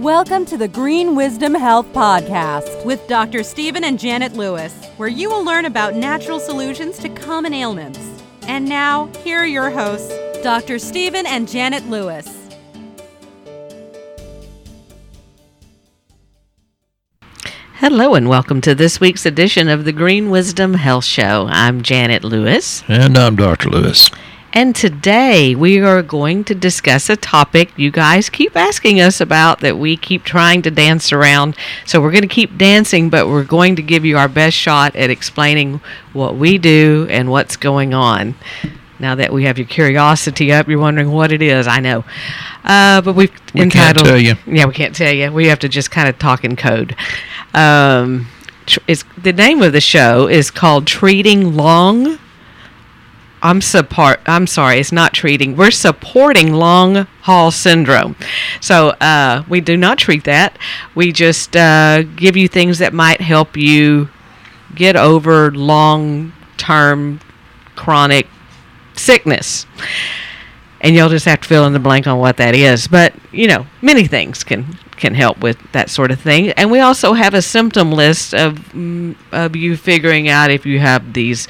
Welcome to the Green Wisdom Health Podcast with Dr. Stephen and Janet Lewis, where you will learn about natural solutions to common ailments. And now, here are your hosts, Dr. Stephen and Janet Lewis. Hello, and welcome to this week's edition of the Green Wisdom Health Show. I'm Janet Lewis. And I'm Dr. Lewis. And today we are going to discuss a topic you guys keep asking us about that we keep trying to dance around. So we're going to keep dancing, but we're going to give you our best shot at explaining what we do and what's going on. Now that we have your curiosity up, you're wondering what it is. I know, uh, but we've We can't entitled. tell you. Yeah, we can't tell you. We have to just kind of talk in code. Um, tr- the name of the show is called Treating Long I'm support. I'm sorry, it's not treating. We're supporting long haul syndrome. So uh, we do not treat that. We just uh, give you things that might help you get over long term chronic sickness. And you'll just have to fill in the blank on what that is. But you know, many things can can help with that sort of thing. And we also have a symptom list of mm, of you figuring out if you have these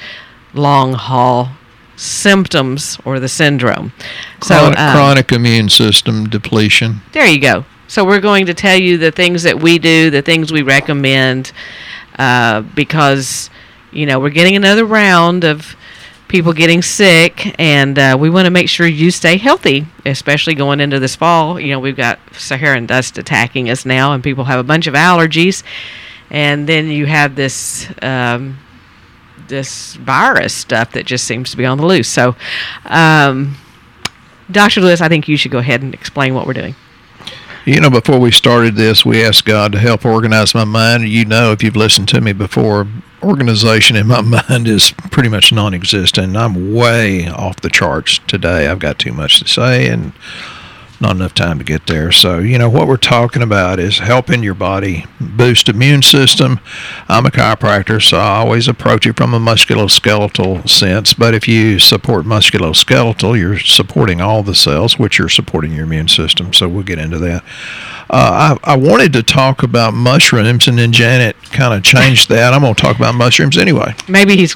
long haul symptoms or the syndrome. So Chronic, um, chronic immune system depletion. there you go. So we're going to tell you the things that we do, the things we recommend, uh, because you know we're getting another round of people getting sick, and uh, we want to make sure you stay healthy, especially going into this fall. You know we've got Saharan dust attacking us now, and people have a bunch of allergies, and then you have this. Um, this virus stuff that just seems to be on the loose. So, um, Dr. Lewis, I think you should go ahead and explain what we're doing. You know, before we started this, we asked God to help organize my mind. You know, if you've listened to me before, organization in my mind is pretty much non existent. I'm way off the charts today. I've got too much to say and not enough time to get there. So, you know, what we're talking about is helping your body boost immune system. I'm a chiropractor, so I always approach it from a musculoskeletal sense. But if you support musculoskeletal, you're supporting all the cells, which are supporting your immune system. So we'll get into that. Uh, I, I wanted to talk about mushrooms, and then Janet kind of changed that. I'm going to talk about mushrooms anyway. Maybe he's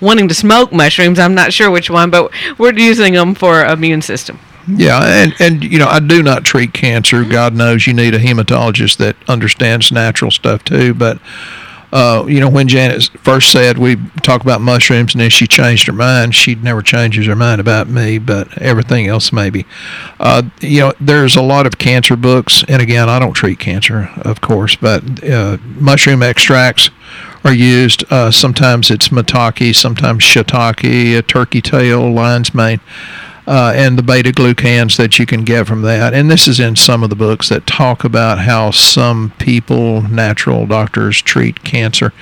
wanting to smoke mushrooms. I'm not sure which one, but we're using them for immune system. Yeah, and and you know I do not treat cancer. God knows you need a hematologist that understands natural stuff too. But uh, you know when Janet first said we talk about mushrooms, and then she changed her mind. She never changes her mind about me, but everything else maybe. Uh, you know there's a lot of cancer books, and again I don't treat cancer, of course, but uh, mushroom extracts are used. Uh, sometimes it's maitake, sometimes shiitake, a turkey tail, lion's mane uh, and the beta glucans that you can get from that. And this is in some of the books that talk about how some people, natural doctors, treat cancer.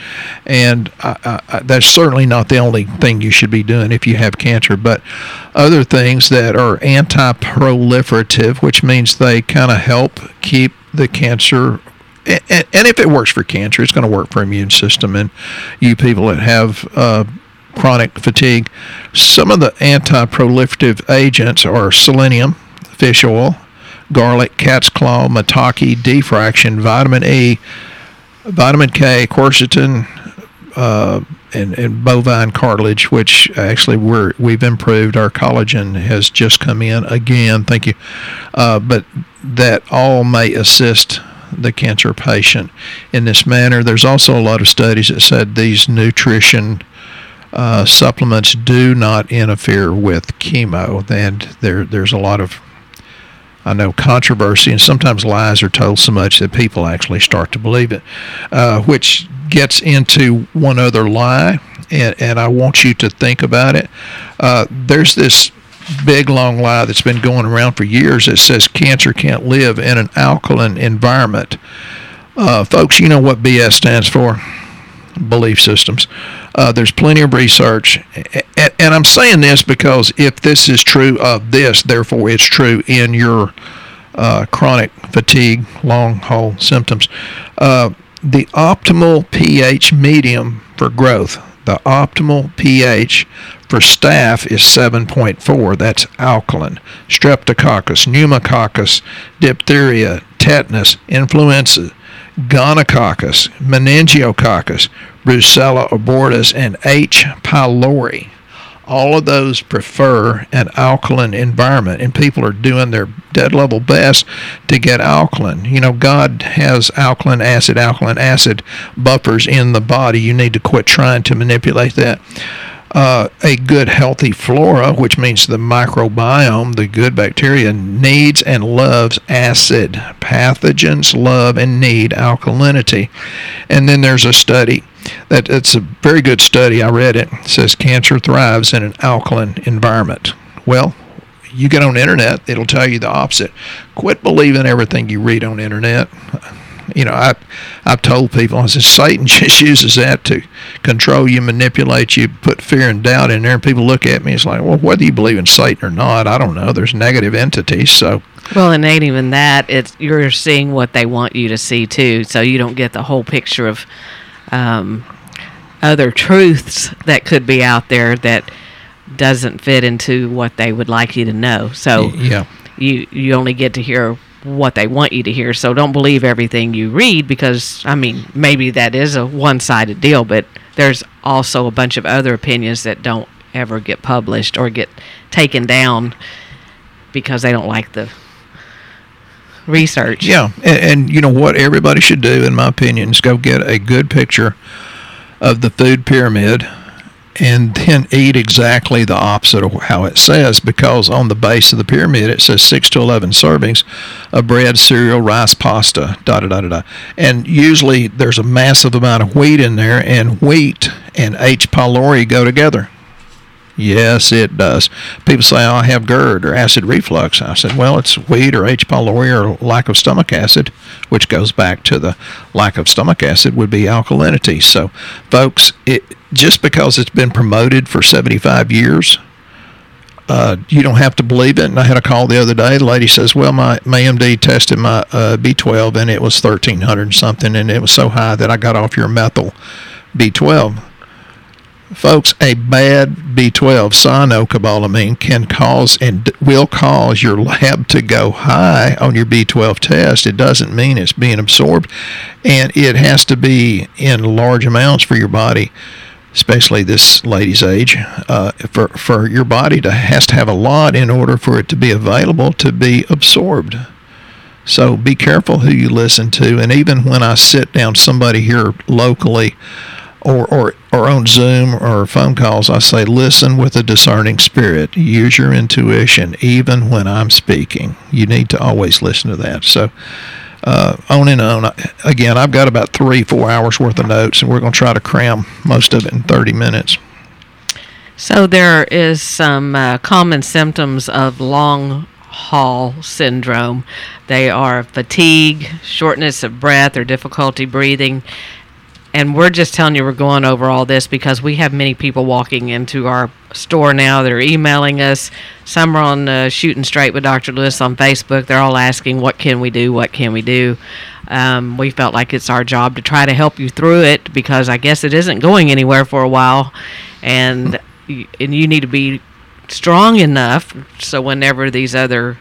And I, I, that's certainly not the only thing you should be doing if you have cancer, but other things that are anti proliferative, which means they kind of help keep the cancer and, if it works for cancer, it's going to work for immune system. And you people that have uh, chronic fatigue, some of the anti-proliferative agents are selenium, fish oil, garlic, cat's claw, maitake, D-fraction, vitamin E, vitamin K, quercetin, uh, and, and bovine cartilage, which actually we're we've improved. Our collagen has just come in again. Thank you, uh, but that all may assist the cancer patient in this manner. There's also a lot of studies that said these nutrition uh, supplements do not interfere with chemo, and there there's a lot of I know controversy, and sometimes lies are told so much that people actually start to believe it, uh, which gets into one other lie, and, and I want you to think about it. Uh, there's this big long lie that's been going around for years that says cancer can't live in an alkaline environment. Uh, folks, you know what BS stands for? Belief systems. Uh, there's plenty of research, and, I'm saying this because if this is true of this, therefore it's true in your uh, chronic fatigue, long haul symptoms. Uh, the optimal pH medium for growth, the optimal pH for staph is 7.4. That's alkaline. Streptococcus, pneumococcus, diphtheria, tetanus, influenza, gonococcus, meningococcus, Brucella abortus, and H. pylori. All of those prefer an alkaline environment, and people are doing their dead level best to get alkaline. You know, God has alkaline acid, alkaline acid buffers in the body. You need to quit trying to manipulate that uh, a good healthy flora, which means the microbiome, the good bacteria, needs and loves acid. Pathogens love and need alkalinity. And then there's a study that it's a very good study. I read it. it says cancer thrives in an alkaline environment. Well, you get on the internet, it'll tell you the opposite. Quit believing everything you read on the internet you know, I, I've told people, I said, Satan just uses that to control you, manipulate you, put fear and doubt in there. And people look at me, it's like, well, whether you believe in Satan or not, I don't know. There's negative entities, so. Well, and ain't even that. It's you're seeing what they want you to see too, so you don't get the whole picture of um, other truths that could be out there that doesn't fit into what they would like you to know. So yeah, you you only get to hear what they want you to hear. So don't believe everything you read because, I mean, maybe that is a one sided deal, but there's also a bunch of other opinions that don't ever get published or get taken down because they don't like the research. Yeah, and, and, you know what everybody should do, in my opinion, is go get a good picture of the food pyramid and then eat exactly the opposite of how it says because on the base of the pyramid it says 6 to 11 servings of bread, cereal, rice, pasta, da da da da da. And usually there's a massive amount of wheat in there, and wheat and H. pylori go together. Yes, it does. People say, oh, I have GERD or acid reflux. I said, well, it's wheat or H. pylori or lack of stomach acid, which goes back to the lack of stomach acid would be alkalinity. So, folks, it, just because it's been promoted for 75 years, uh, you don't have to believe it. And I had a call the other day. The lady says, well, my, my MD tested my uh, B12 and it was 1300 something, and it was so high that I got off your methyl B12 Folks, a bad B12 cyanocobalamin can cause and will cause your lab to go high on your B12 test. It doesn't mean it's being absorbed, and it has to be in large amounts for your body, especially this lady's age. Uh, for for your body to has to have a lot in order for it to be available to be absorbed. So be careful who you listen to, and even when I sit down somebody here locally or, or, or on Zoom or phone calls, I say, listen with a discerning spirit. Use your intuition, even when I'm speaking. You need to always listen to that. So, uh, on and on. Again, I've got about three, four hours worth of notes, and we're going to try to cram most of it in 30 minutes. So, there is some uh, common symptoms of long haul syndrome. They are fatigue, shortness of breath, or difficulty breathing, and we're just telling you we're going over all this because we have many people walking into our store now that are emailing us. Some are on uh, Shooting Straight with Dr. Lewis on Facebook. They're all asking, What can we do? What can we do? Um, we felt like it's our job to try to help you through it because I guess it isn't going anywhere for a while. And, and you need to be strong enough so whenever these other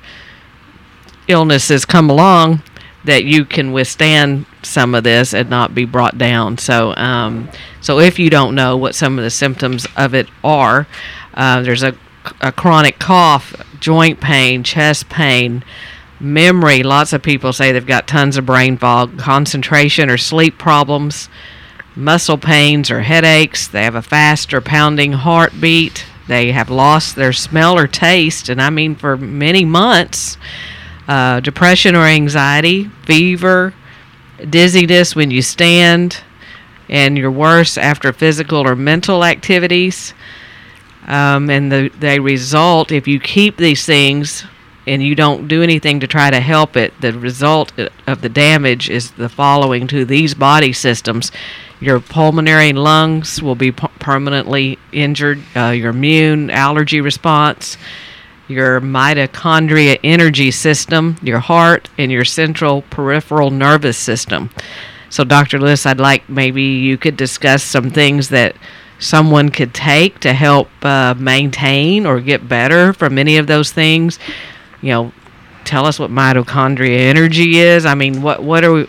illnesses come along, that you can withstand some of this and not be brought down. So, um, so if you don't know what some of the symptoms of it are, uh, there's a, a chronic cough, joint pain, chest pain, memory. Lots of people say they've got tons of brain fog, concentration or sleep problems, muscle pains or headaches. They have a fast or pounding heartbeat. They have lost their smell or taste, and I mean for many months uh, depression or anxiety, fever, dizziness when you stand, and you're worse after physical or mental activities. Um, and the, they result, if you keep these things and you don't do anything to try to help it, the result of the damage is the following to these body systems. Your pulmonary lungs will be permanently injured, uh, your immune allergy response, your mitochondria energy system, your heart, and your central peripheral nervous system. So, Dr. Lewis, I'd like maybe you could discuss some things that someone could take to help uh, maintain or get better from any of those things. You know, tell us what mitochondria energy is? I mean, what what are we,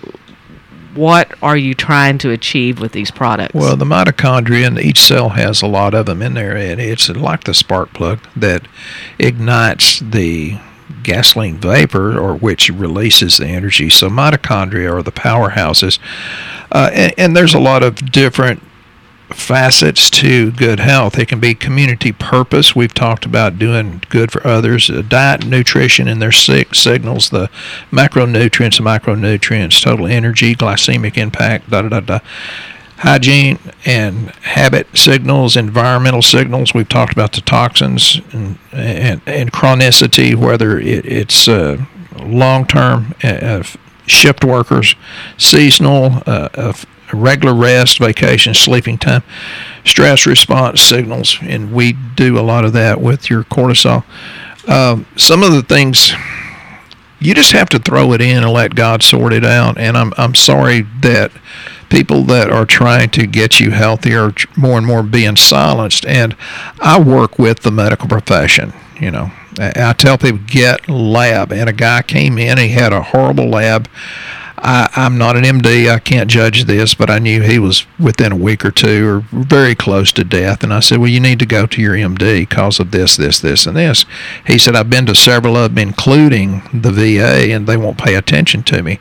what are you trying to achieve with these products? Well, the mitochondria, and each cell has a lot of them in there, and it's like the spark plug that ignites the gasoline vapor, or which releases the energy. So mitochondria are the powerhouses, uh, and, and there's a lot of different facets to good health. It can be community purpose. We've talked about doing good for others. Uh, diet, nutrition, and their sig- signals, the macronutrients, micronutrients, total energy, glycemic impact, da da da da. Hygiene and habit signals, environmental signals. We've talked about the toxins and and, and chronicity, whether it, it's uh, long term. Uh, shift workers, seasonal, uh, regular rest, vacation, sleeping time, stress response signals, and we do a lot of that with your cortisol. Um, some of the things you just have to throw it in and let God sort it out. And I'm I'm sorry that people that are trying to get you healthy are more and more being silenced. And I work with the medical profession. You know, I tell people get lab. And a guy came in, he had a horrible lab. I, I'm not an MD. I can't judge this, but I knew he was within a week or two or very close to death. And I said, Well, you need to go to your MD because of this, this, this, and this. He said, I've been to several of them, including the VA, and they won't pay attention to me.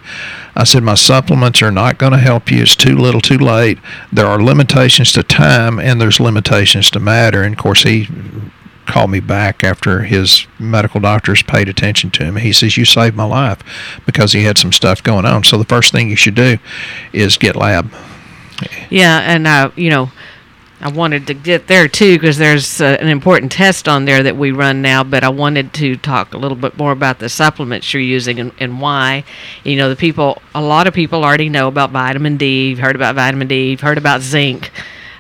I said, My supplements are not going to help you. It's too little, too late. There are limitations to time, and there's limitations to matter. And of course, he called me back after his medical doctors paid attention to him. He says, You saved my life because he had some stuff going on. So the first thing you should do is get lab. Yeah, and uh, you know, I wanted to get there too because there's uh, an important test on there that we run now. But I wanted to talk a little bit more about the supplements you're using and, and why. You know, the people, a lot of people already know about vitamin D. You've heard about vitamin D. You've heard about zinc.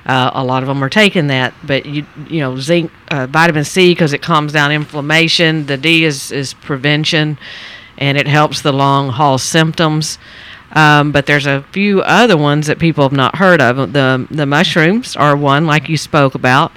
Uh, a lot of them are taking that, but you you know zinc, uh, vitamin C because it calms down inflammation. The D is is prevention, and it helps the long haul symptoms. Um, but there's a few other ones that people have not heard of. The the mushrooms are one, like you spoke about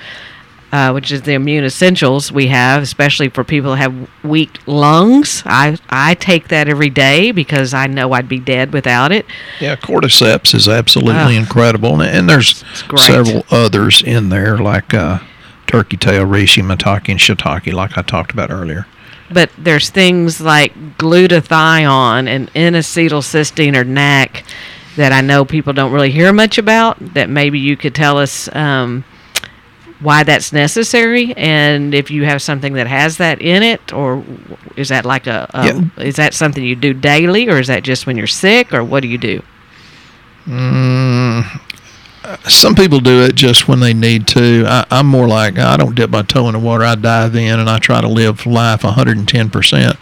uh, which is the immune essentials we have, especially for people who have weak lungs. I I take that every day because I know I'd be dead without it. Yeah, cordyceps is absolutely incredible, and there's several others in there like uh, turkey tail, reishi, maitake, and shiitake, like I talked about earlier. But there's things like glutathione and N-acetylcysteine or NAC that I know people don't really hear much about. That maybe you could tell us. Um, why that's necessary and if you have something that has that in it or is that like a, a yeah. is that something you do daily or is that just when you're sick or what do you do? Mm, some people do it just when they need to. I, i'm more like i don't dip my toe in the water i dive in and i try to live life 110%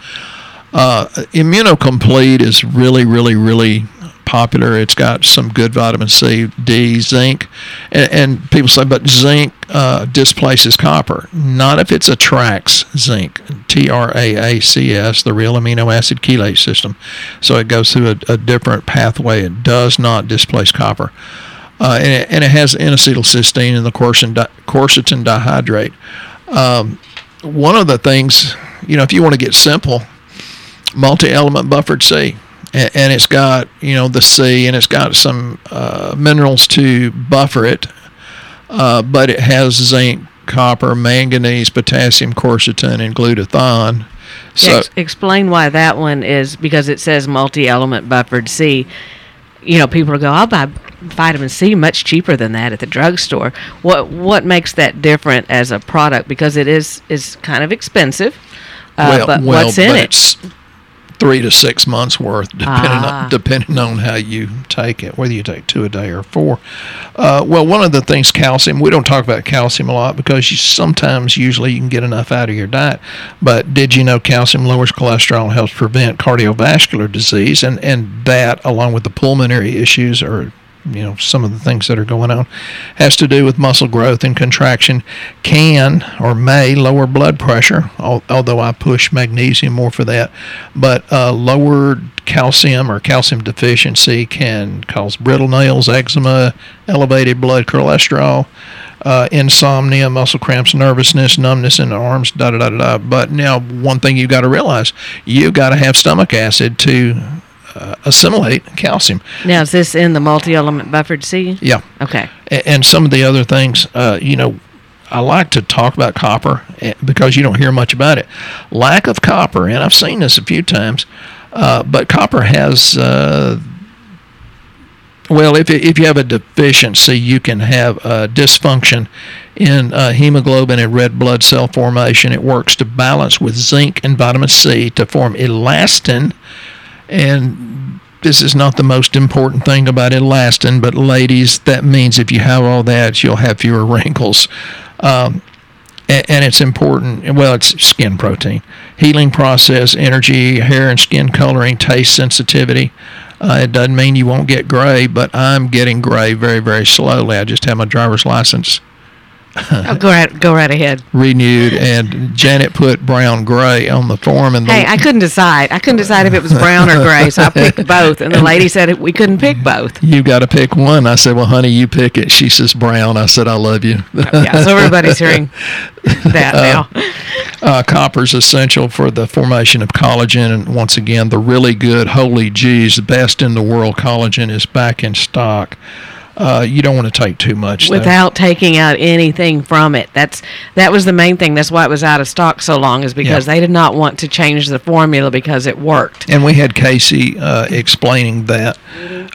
uh, immunocomplete is really really really popular. It's got some good vitamin C, D, zinc, and, and people say, but zinc uh, displaces copper. Not if it's a TRAACS zinc, T R A A C S, the real amino acid chelate system. So it goes through a, a different pathway. It does not displace copper. Uh, and, it, and, it, has N-acetylcysteine and the quercetin dihydrate. Um, one of the things, you know, if you want to get simple, multi-element buffered C and, and it's got you know the C, and it's got some uh, minerals to buffer it, uh, but it has zinc, copper, manganese, potassium, quercetin, and glutathione. So Ex- explain why that one is because it says multi-element buffered C. You know, people go, "I'll buy vitamin C much cheaper than that at the drugstore." What what makes that different as a product? Because it is is kind of expensive. Uh, well, but well, what's in but it? Three to six months worth, depending ah. on, depending on how you take it, whether you take two a day or four. Uh, well, one of the things, calcium. We don't talk about calcium a lot because you sometimes, usually, you can get enough out of your diet. But did you know calcium lowers cholesterol and helps prevent cardiovascular disease, and and that, along with the pulmonary issues, are you know some of the things that are going on has to do with muscle growth and contraction can or may lower blood pressure although i push magnesium more for that but uh, lowered calcium or calcium deficiency can cause brittle nails eczema elevated blood cholesterol uh, insomnia, muscle cramps, nervousness, numbness in the arms, da da da da. da. But now, one thing you've got to realize, you've got to have stomach acid to uh, assimilate calcium. Now, is this in the multi-element buffered C? Yeah. Okay. A- and some of the other things, uh, you know, I like to talk about copper eh, because you don't hear much about it. Lack of copper, and I've seen this a few times, uh, but copper has, uh, well, if, if you have a deficiency, you can have a dysfunction in uh, hemoglobin and red blood cell formation. It works to balance with zinc and vitamin C to form elastin. And this is not the most important thing about elastin, but ladies, that means if you have all that, you'll have fewer wrinkles. Um, and it's important. Well, it's skin protein, healing process, energy, hair and skin coloring, taste sensitivity. Uh, it doesn't mean you won't get gray, but I'm getting gray very, very slowly. I just have my driver's license Oh, go right, go right ahead. renewed, and Janet put brown gray on the form. And the, Hey, I couldn't decide. I couldn't decide if it was brown or gray, so I picked both. And the lady said we couldn't pick both. you got to pick one. I said, well, honey, you pick it. She says brown. I said, I love you. Yeah, so everybody's hearing that now. Uh, copper is essential for the formation of collagen, and once again, the really good, holy geez, the best in the world collagen is back in stock. Uh, you don't want to take too much. though. without taking out anything from it. That's that was the main thing. That's why it was out of stock so long, is because Yeah. they did not want to change the formula because it worked. and we had Casey uh, explaining that.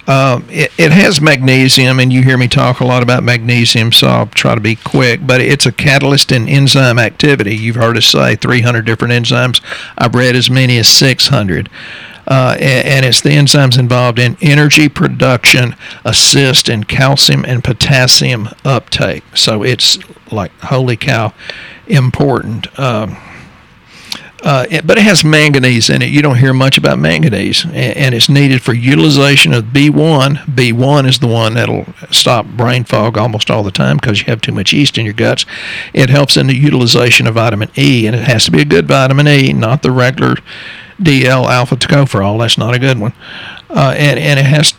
Um, it, it has magnesium, and you hear me talk a lot about magnesium, so I'll try to be quick. But it's a catalyst in enzyme activity. You've heard us say 300 different enzymes. I've read as many as 600. Uh, a- and, it's the enzymes involved in energy production, assist in calcium and potassium uptake. So it's like, holy cow, important. Um, uh, it, but it has manganese in it. You don't hear much about manganese, and, and it's needed for utilization of B1. B1 is the one that'll stop brain fog almost all the time because you have too much yeast in your guts. It helps in the utilization of vitamin E, and it has to be a good vitamin E, not the regular DL alpha tocopherol. That's not a good one. Uh, and and it has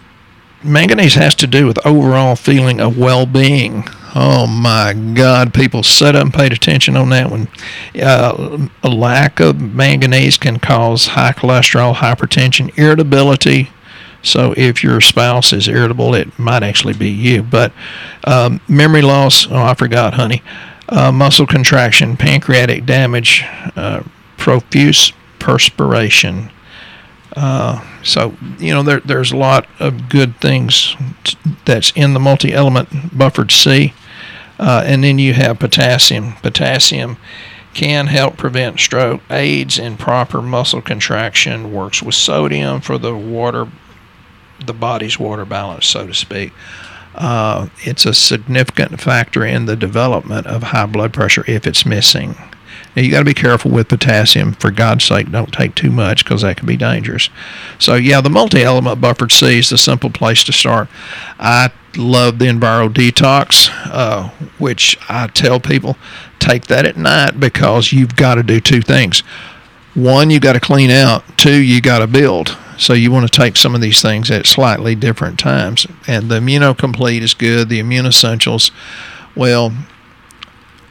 manganese has to do with overall feeling of well-being. Oh my God! People sat up and paid attention on that one. Uh, a lack of manganese can cause high cholesterol, hypertension, irritability. So if your spouse is irritable, it might actually be you. But um, memory loss. Oh, I forgot, honey. Uh, muscle contraction, pancreatic damage, uh, profuse perspiration. Uh, so you know there, there's a lot of good things t- that's in the multi-element buffered C, uh, and then you have potassium. Potassium can help prevent stroke, aids in proper muscle contraction, works with sodium for the water, the body's water balance, so to speak. Uh, it's a significant factor in the development of high blood pressure if it's missing. Now, you got to be careful with potassium. For God's sake, don't take too much because that can be dangerous. So, yeah, the multi element buffered C is the simple place to start. I love the Enviro Detox, uh, which I tell people take that at night because you've got to do two things. One, you got to clean out. Two, you got to build. So you want to take some of these things at slightly different times. And the Immunocomplete is good. The Immune Essentials, well,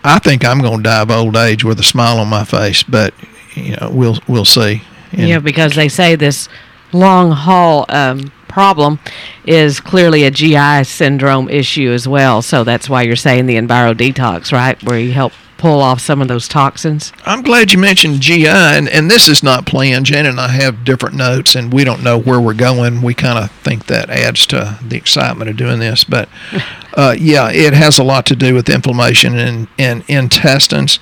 I think I'm going to die of old age with a smile on my face, but you know we'll we'll see. And yeah, because they say this long haul um, problem is clearly a GI syndrome issue as well. So that's why you're saying the Enviro Detox, right? Where you help pull off some of those toxins. I'm glad you mentioned GI, and, and this is not planned. Jen and I have different notes, and we don't know where we're going. We kind of think that adds to the excitement of doing this, but uh, yeah, it has a lot to do with inflammation in, in intestines.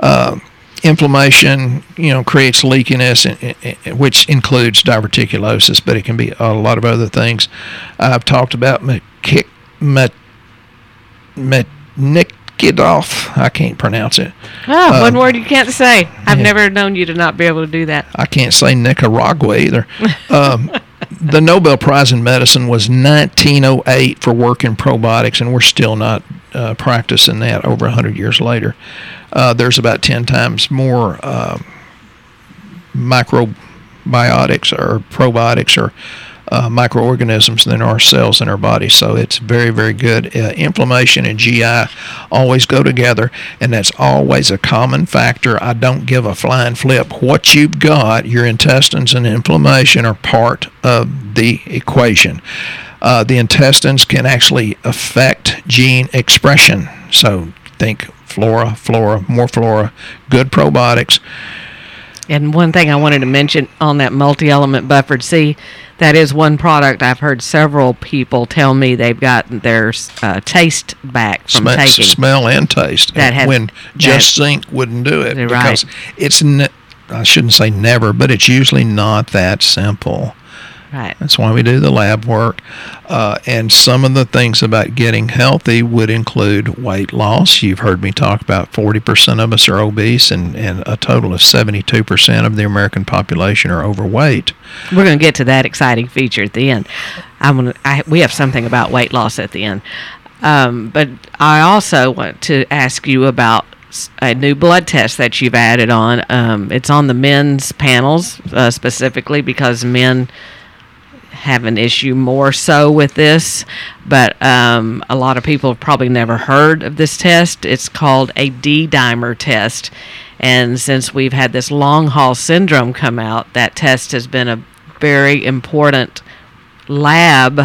Uh, inflammation, you know, creates leakiness, and- and- which includes diverticulosis, but it can be a lot of other things. I've talked about McKick, met, I can't pronounce it. Oh, Uh, one word you can't say. I've yeah. never known you to not be able to do that. I can't say Nicaragua either. Um, the Nobel Prize in Medicine was 1908 for work in probiotics, and we're still not uh, practicing that over 100 years later. Uh, there's about 10 times more um microbiotics or probiotics or uh, microorganisms than our cells in our body. So it's very, very good. Uh, inflammation and GI always go together, and that's always a common factor. I don't give a flying flip. What you've got, your intestines and inflammation are part of the equation. Uh, the intestines can actually affect gene expression. So think flora, flora, more flora, good probiotics. And one thing I wanted to mention on that multi-element buffered C, that is one product I've heard several people tell me they've gotten their uh, taste back from Sm- taking. smell and taste. That had- when just that- zinc wouldn't do it Right. because it's ne- I shouldn't say never, but it's usually not that simple. Right. That's why we do the lab work. Uh, and some of the things about getting healthy would include weight loss. You've heard me talk about 40% of us are obese, and, and a total of 72% of the American population are overweight. We're going to get to that exciting feature at the end. I'm gonna, I, we have something about weight loss at the end. Um, but I also want to ask you about a new blood test that you've added on. Um, it's on the men's panels uh, specifically because men have an issue more so with this, but um, a lot of people have probably never heard of this test. It's called a D dimer test. And since we've had this long haul syndrome come out, that test has been a very important lab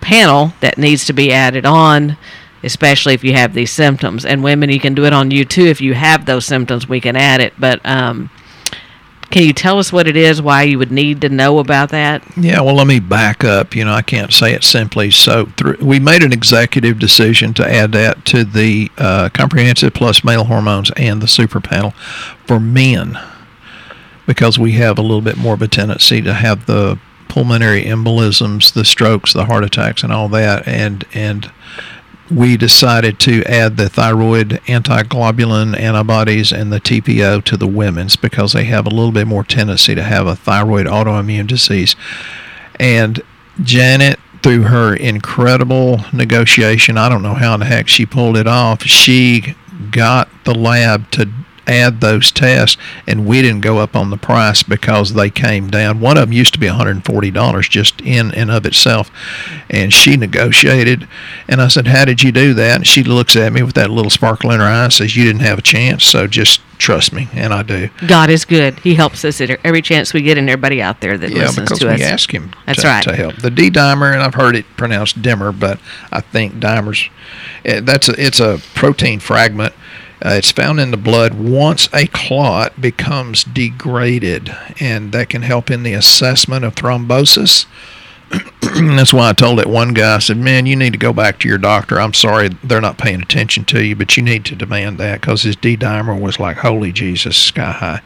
panel that needs to be added on, especially if you have these symptoms. And women, you can do it on you too. If you have those symptoms, we can add it. But um, can you tell us what it is, why you would need to know about that? Yeah, well, let me back up. You know, I can't say it simply. So, through, we made an executive decision to add that to the uh, comprehensive plus male hormones and the super panel for men because we have a little bit more of a tendency to have the pulmonary embolisms, the strokes, the heart attacks, and all that. And, and, we decided to add the thyroid antiglobulin antibodies and the TPO to the women's because they have a little bit more tendency to have a thyroid autoimmune disease. And Janet, through her incredible negotiation, I don't know how in the heck she pulled it off, she got the lab to add those tests and we didn't go up on the price because they came down one of them used to be $140 just in and of itself and she negotiated and i said how did you do that and she looks at me with that little sparkle in her eye and says you didn't have a chance so just trust me and i do God is good. He helps us at every chance we get, and everybody out there that yeah listens to we us. ask him That's to, right. to help the d dimer and i've heard it pronounced dimmer but i think dimers eh, that's a, it's a protein fragment uh, it's found in the blood once a clot becomes degraded, and that can help in the assessment of thrombosis. That's why I told that one guy, I said, Man, you need to go back to your doctor. I'm sorry they're not paying attention to you, but you need to demand that because his D dimer was like, Holy Jesus, sky high.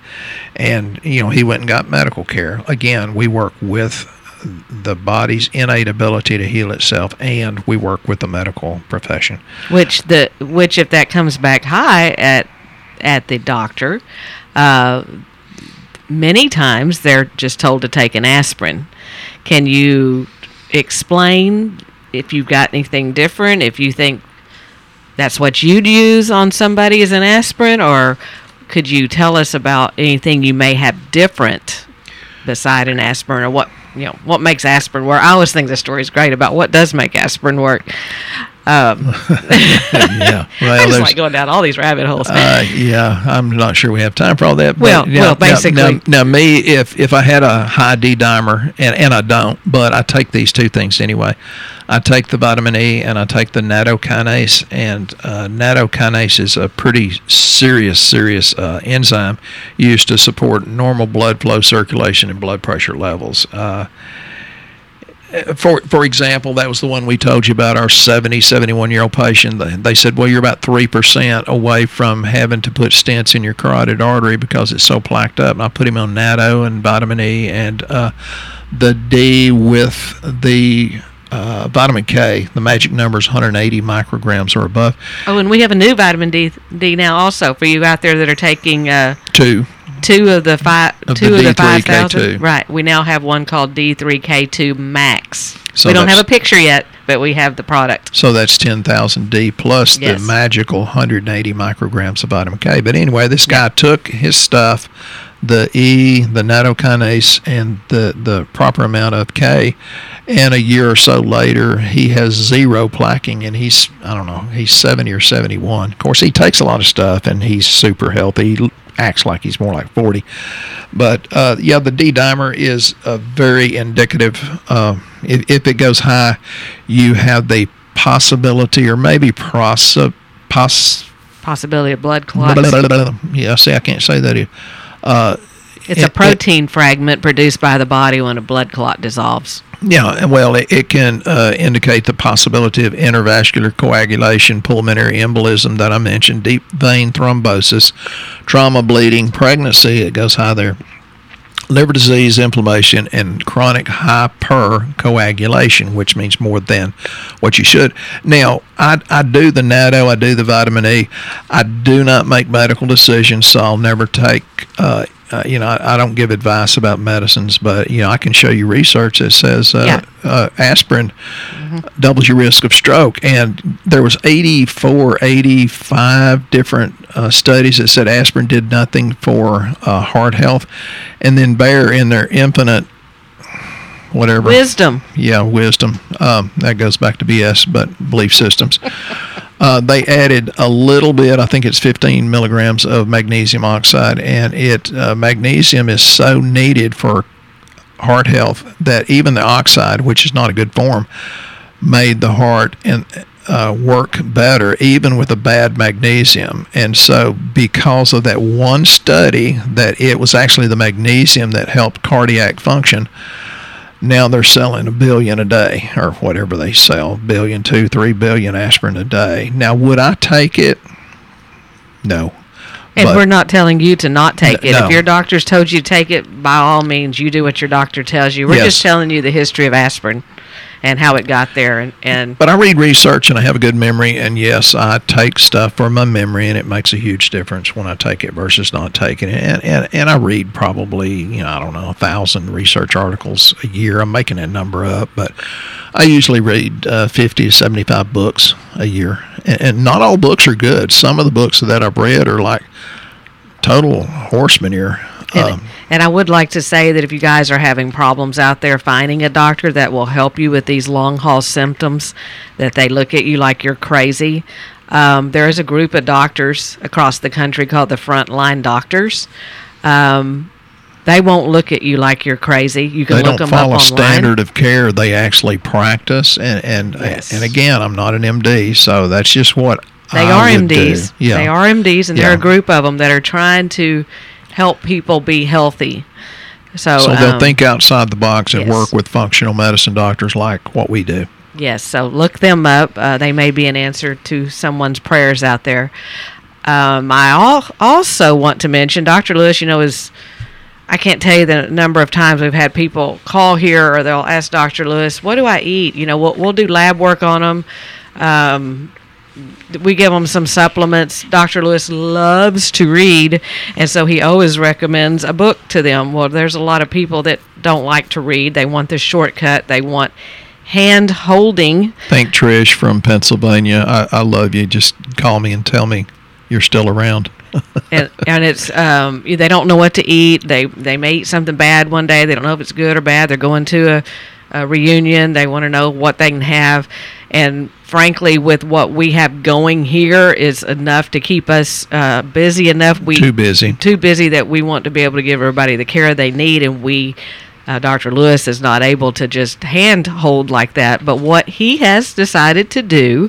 And, you know, he went and got medical care. Again, we work with the body's innate ability to heal itself, and we work with the medical profession. which the which if that comes back high at at the doctor uh, many times they're just told to take an aspirin can you explain if you've got anything different if you think that's what you'd use on somebody as an aspirin or could you tell us about anything you may have different beside an aspirin or what you know what makes aspirin work i always think the story is great about what does make aspirin work um, yeah. I just like going down all these rabbit holes. Uh, yeah, I'm not sure we have time for all that. But Well- yeah, well, now- basically- now, now, me, if if I had a high D dimer, and and I don't, but I take these two things anyway. I take the vitamin E and I take the nattokinase, and uh, nattokinase is a pretty serious, serious uh, enzyme used to support normal blood flow, circulation, and blood pressure levels. Uh, for for example, that was the one we told you about our 70, 71 year old patient. They, said, well, you're about 3% away from having to put stents in your carotid artery because it's so plaqued up. And I put him on natto and vitamin E and uh, the D with the uh, vitamin K. The magic number is 180 micrograms or above. oh, and we have a new vitamin D, D now also for you out there that are taking uh, Two. two of the five, Of two the of the D3K2. five thousand. Right. We now have one called D3K2 Max. So we don't have a picture yet, but we have the product. So that's 10,000 D plus Yes. the magical 180 micrograms of vitamin K. But anyway, this guy took his stuff the E, the nattokinase, and the, the proper amount of K. And a year or so later, he has zero plaquing, and he's, I don't know, he's 70 or 71. Of course, he takes a lot of stuff, and he's super healthy. He acts like he's more like 40. But uh, yeah, the D dimer is a very indicative. Uh, if, if it goes high, you have the possibility or maybe pros, pos, Possibility of blood clots. yeah, see, I can't say that. Uh, It's it- a it- protein fragment produced by the body when a blood clot dissolves. Yeah, and well, it, it can uh, indicate the possibility of intervascular coagulation, pulmonary embolism that I mentioned, deep vein thrombosis, trauma bleeding, pregnancy, it goes high there, liver disease, inflammation, and chronic hypercoagulation, which means more than what you should. Now, I, I do the natto, I do the vitamin E. I do not make medical decisions, so I'll never take, uh, uh, you know, I, I don't give advice about medicines, but, you know, I can show you research that says uh, Yeah. uh, aspirin doubles your risk of stroke. And there was 84, 85 different uh, studies that said aspirin did nothing for uh, heart health. And then Bayer, in their infinite whatever, Wisdom. yeah, wisdom, um, that goes back to BS, but belief systems. Uh, they added a little bit. I think it's 15 milligrams of magnesium oxide, and it uh, magnesium is so needed for heart health that even the oxide, which is not a good form, made the heart and uh, work better, even with a bad magnesium. And so, because of that one study, that it was actually the magnesium that helped cardiac function. Now they're selling a billion a day, or whatever they sell, billion, two, three billion aspirin a day. Now, would I take it? No. And But- we're not telling you to not take it. No. If your doctor's told you to take it, by all means, you do what your doctor tells you. We're Yes. just telling you the history of aspirin and how it got there. And, and But I read research and I have a good memory, and yes, I take stuff for my memory, and it makes a huge difference when I take it versus not taking it. And and, and I read probably you know I don't know a thousand research articles a year. I'm making that number up, but I usually read uh, 50 to 75 books a year, and, and not all books are good. Some of the books that I've read are like total horse manure. And, Um, and I would like to say that if you guys are having problems out there finding a doctor that will help you with these long haul symptoms, that they look at you like you're crazy, um, there is a group of doctors across the country called the Frontline Doctors. Um, they won't look at you like you're crazy. You can they look don't them up follow standard of care they actually practice and and Yes. and again i'm not an md so that's just what They I are. MDs. yeah They are MDs, and they're a group of them that are trying to help people be healthy. So, so they'll um, think outside the box and yes. work with functional medicine doctors like what we do Yes, so look them up. Uh, they may be an answer to someone's prayers out there. Um, I al- also want to mention Dr. Lewis, you know, is I can't tell you the number of times we've had people call here or they'll ask Dr. Lewis, what do I eat? You know, we'll, we'll do lab work on them. Um, we give them some supplements. Dr. Lewis loves to read, and so he always recommends a book to them. Well, there's a lot of people that don't like to read. They want the shortcut. They want hand holding. thank trish from pennsylvania I, I love you just call me and tell me you're still around and, and it's um, they don't know what to eat. They they may eat something bad one day. They don't know if it's good or bad. They're going to a, a reunion. They want to know what they can have. And frankly, with what we have going here, is enough to keep us uh, busy enough. We too busy too busy that we want to be able to give everybody the care they need, and we. Uh, Dr. Lewis is not able to just hand hold like that, but what he has decided to do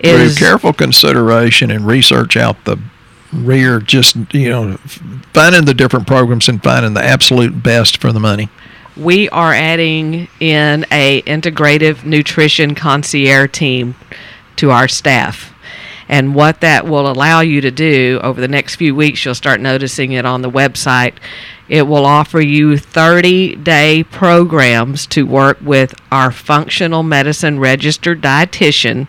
through is careful consideration and research out the rear just you know finding the different programs and finding the absolute best for the money we are adding in a integrative nutrition concierge team to our staff. And what that will allow you to do over the next few weeks you'll start noticing it on the website it will offer you 30 day programs to work with our functional medicine registered dietitian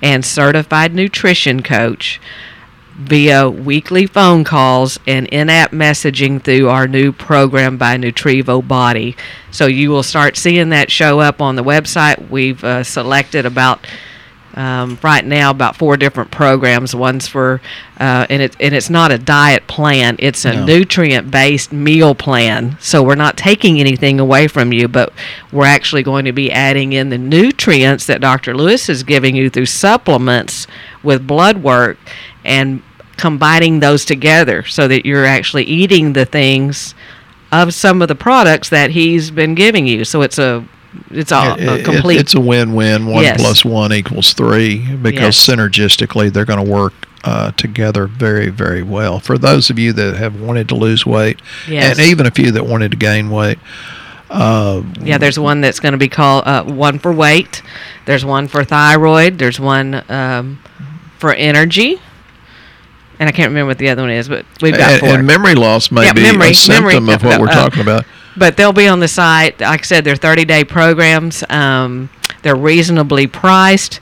and certified nutrition coach via weekly phone calls and in-app messaging through our new program by Nutrivo Body. So you will start seeing that show up on the website. We've uh, selected about um, right now about four different programs. One's for, uh, and it and it's not a diet plan; it's a No. nutrient-based meal plan. So we're not taking anything away from you, but we're actually going to be adding in the nutrients that Dr. Lewis is giving you through supplements with blood work, and combining those together so that you're actually eating the things of some of the products that he's been giving you. So it's a it's a, a complete it's a win-win. One Yes. plus one equals three because synergistically they're going to work uh, together very, very well. For those of you that have wanted to lose weight, Yes. and even a few that wanted to gain weight, uh, Yeah, there's one that's going to be called uh, one for weight. There's one for thyroid. There's one um, for energy, and I can't remember what the other one is, but we've got and, four. and memory loss may Yeah, be memory- a symptom of what we're uh, talking about. but they'll be on the site. Like I said, they're 30 day programs. Um, they're reasonably priced.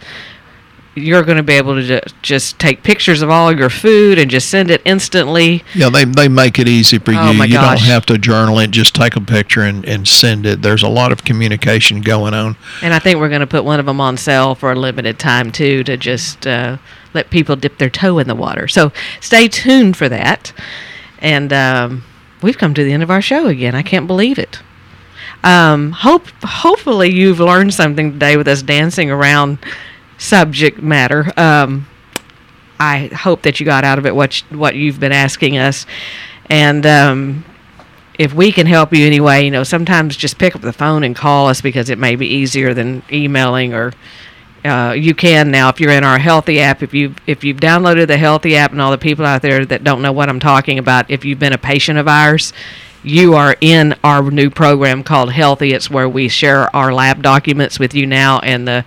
You're going to be able to ju- just take pictures of all your food and just send it instantly. Yeah, they, they make it easy for you. Oh, you gosh. don't have to journal it. Just take a picture and, and send it. There's a lot of communication going on. And I think we're going to put one of them on sale for a limited time too, to just uh, let people dip their toe in the water. So stay tuned for that. And um, we've come to the end of our show again. I can't believe it. Um, hope hopefully you've learned something today with us dancing around subject matter. Um, I hope that you got out of it what sh- what you've been asking us, and um, if we can help you anyway, you know, sometimes just pick up the phone and call us because it may be easier than emailing or. Uh, you can now if you're in our Healthie app if you if you've downloaded the Healthie app and all the people out there that don't know what I'm talking about if you've been a patient of ours you are in our new program called Healthie it's where we share our lab documents with you now and the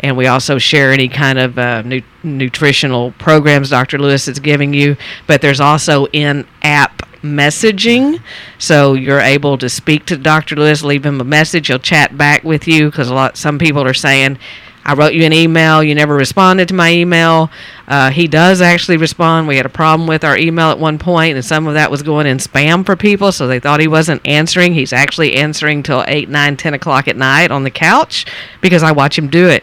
and we also share any kind of uh, nu- nutritional programs Dr. Lewis is giving you. But there's also in app messaging, so you're able to speak to Dr. Lewis, leave him a message, he'll chat back with you because a lot some people are saying. I wrote you an email. You never responded to my email. Uh, he does actually respond. We had a problem with our email at one point, and some of that was going in spam for people, so they thought he wasn't answering. He's actually answering till 8, 9, 10 o'clock at night on the couch because I watch him do it.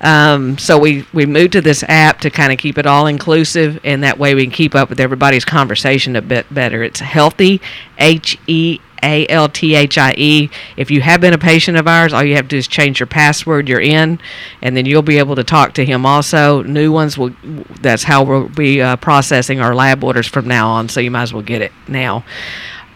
Um, so we, we moved to this app to kind of keep it all inclusive, and that way we can keep up with everybody's conversation a bit better. It's Healthie, H E A L T H I E. If you have been a patient of ours, all you have to do is change your password. You're in, and then you'll be able to talk to him. Also, new ones will. That's how we'll be uh, processing our lab orders from now on. So you might as well get it now.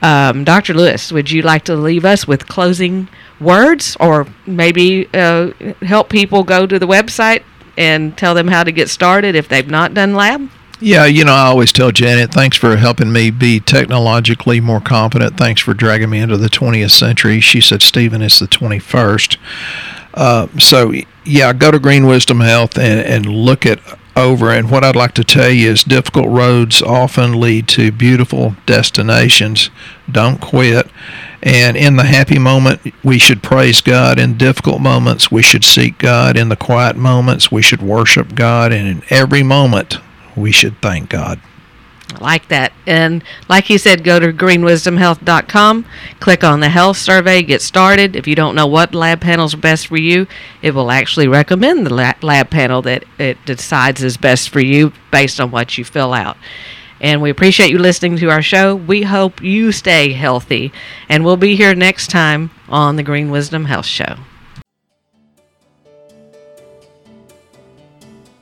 Um, Dr. Lewis, would you like to leave us with closing words, or maybe uh, help people go to the website and tell them how to get started if they've not done lab? Yeah, you know, I always tell Janet, thanks for helping me be technologically more competent. Thanks for dragging me into the 20th century. She said, Stephen, it's the 21st. Uh, so, yeah, go to Green Wisdom Health and, and look it over. And what I'd like to tell you is difficult roads often lead to beautiful destinations. Don't quit. And in the happy moment, we should praise God. In difficult moments, we should seek God. In the quiet moments, we should worship God. And in every moment, we should thank God. I like that. And like you said, go to greenwisdomhealth.com, click on the health survey, get started. If you don't know what lab panels are best for you, it will actually recommend the lab panel that it decides is best for you based on what you fill out. And we appreciate you listening to our show. We hope you stay healthy. And we'll be here next time on the Green Wisdom Health Show.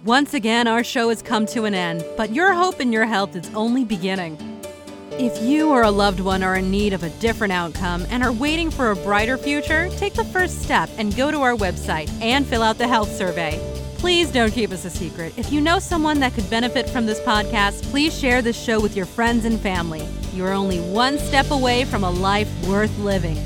Once again, our show has come to an end, but your hope in your health is only beginning. If you or a loved one are in need of a different outcome and are waiting for a brighter future, take the first step and go to our website and fill out the health survey. Please don't keep us a secret. If you know someone that could benefit from this podcast, please share this show with your friends and family. You are only one step away from a life worth living.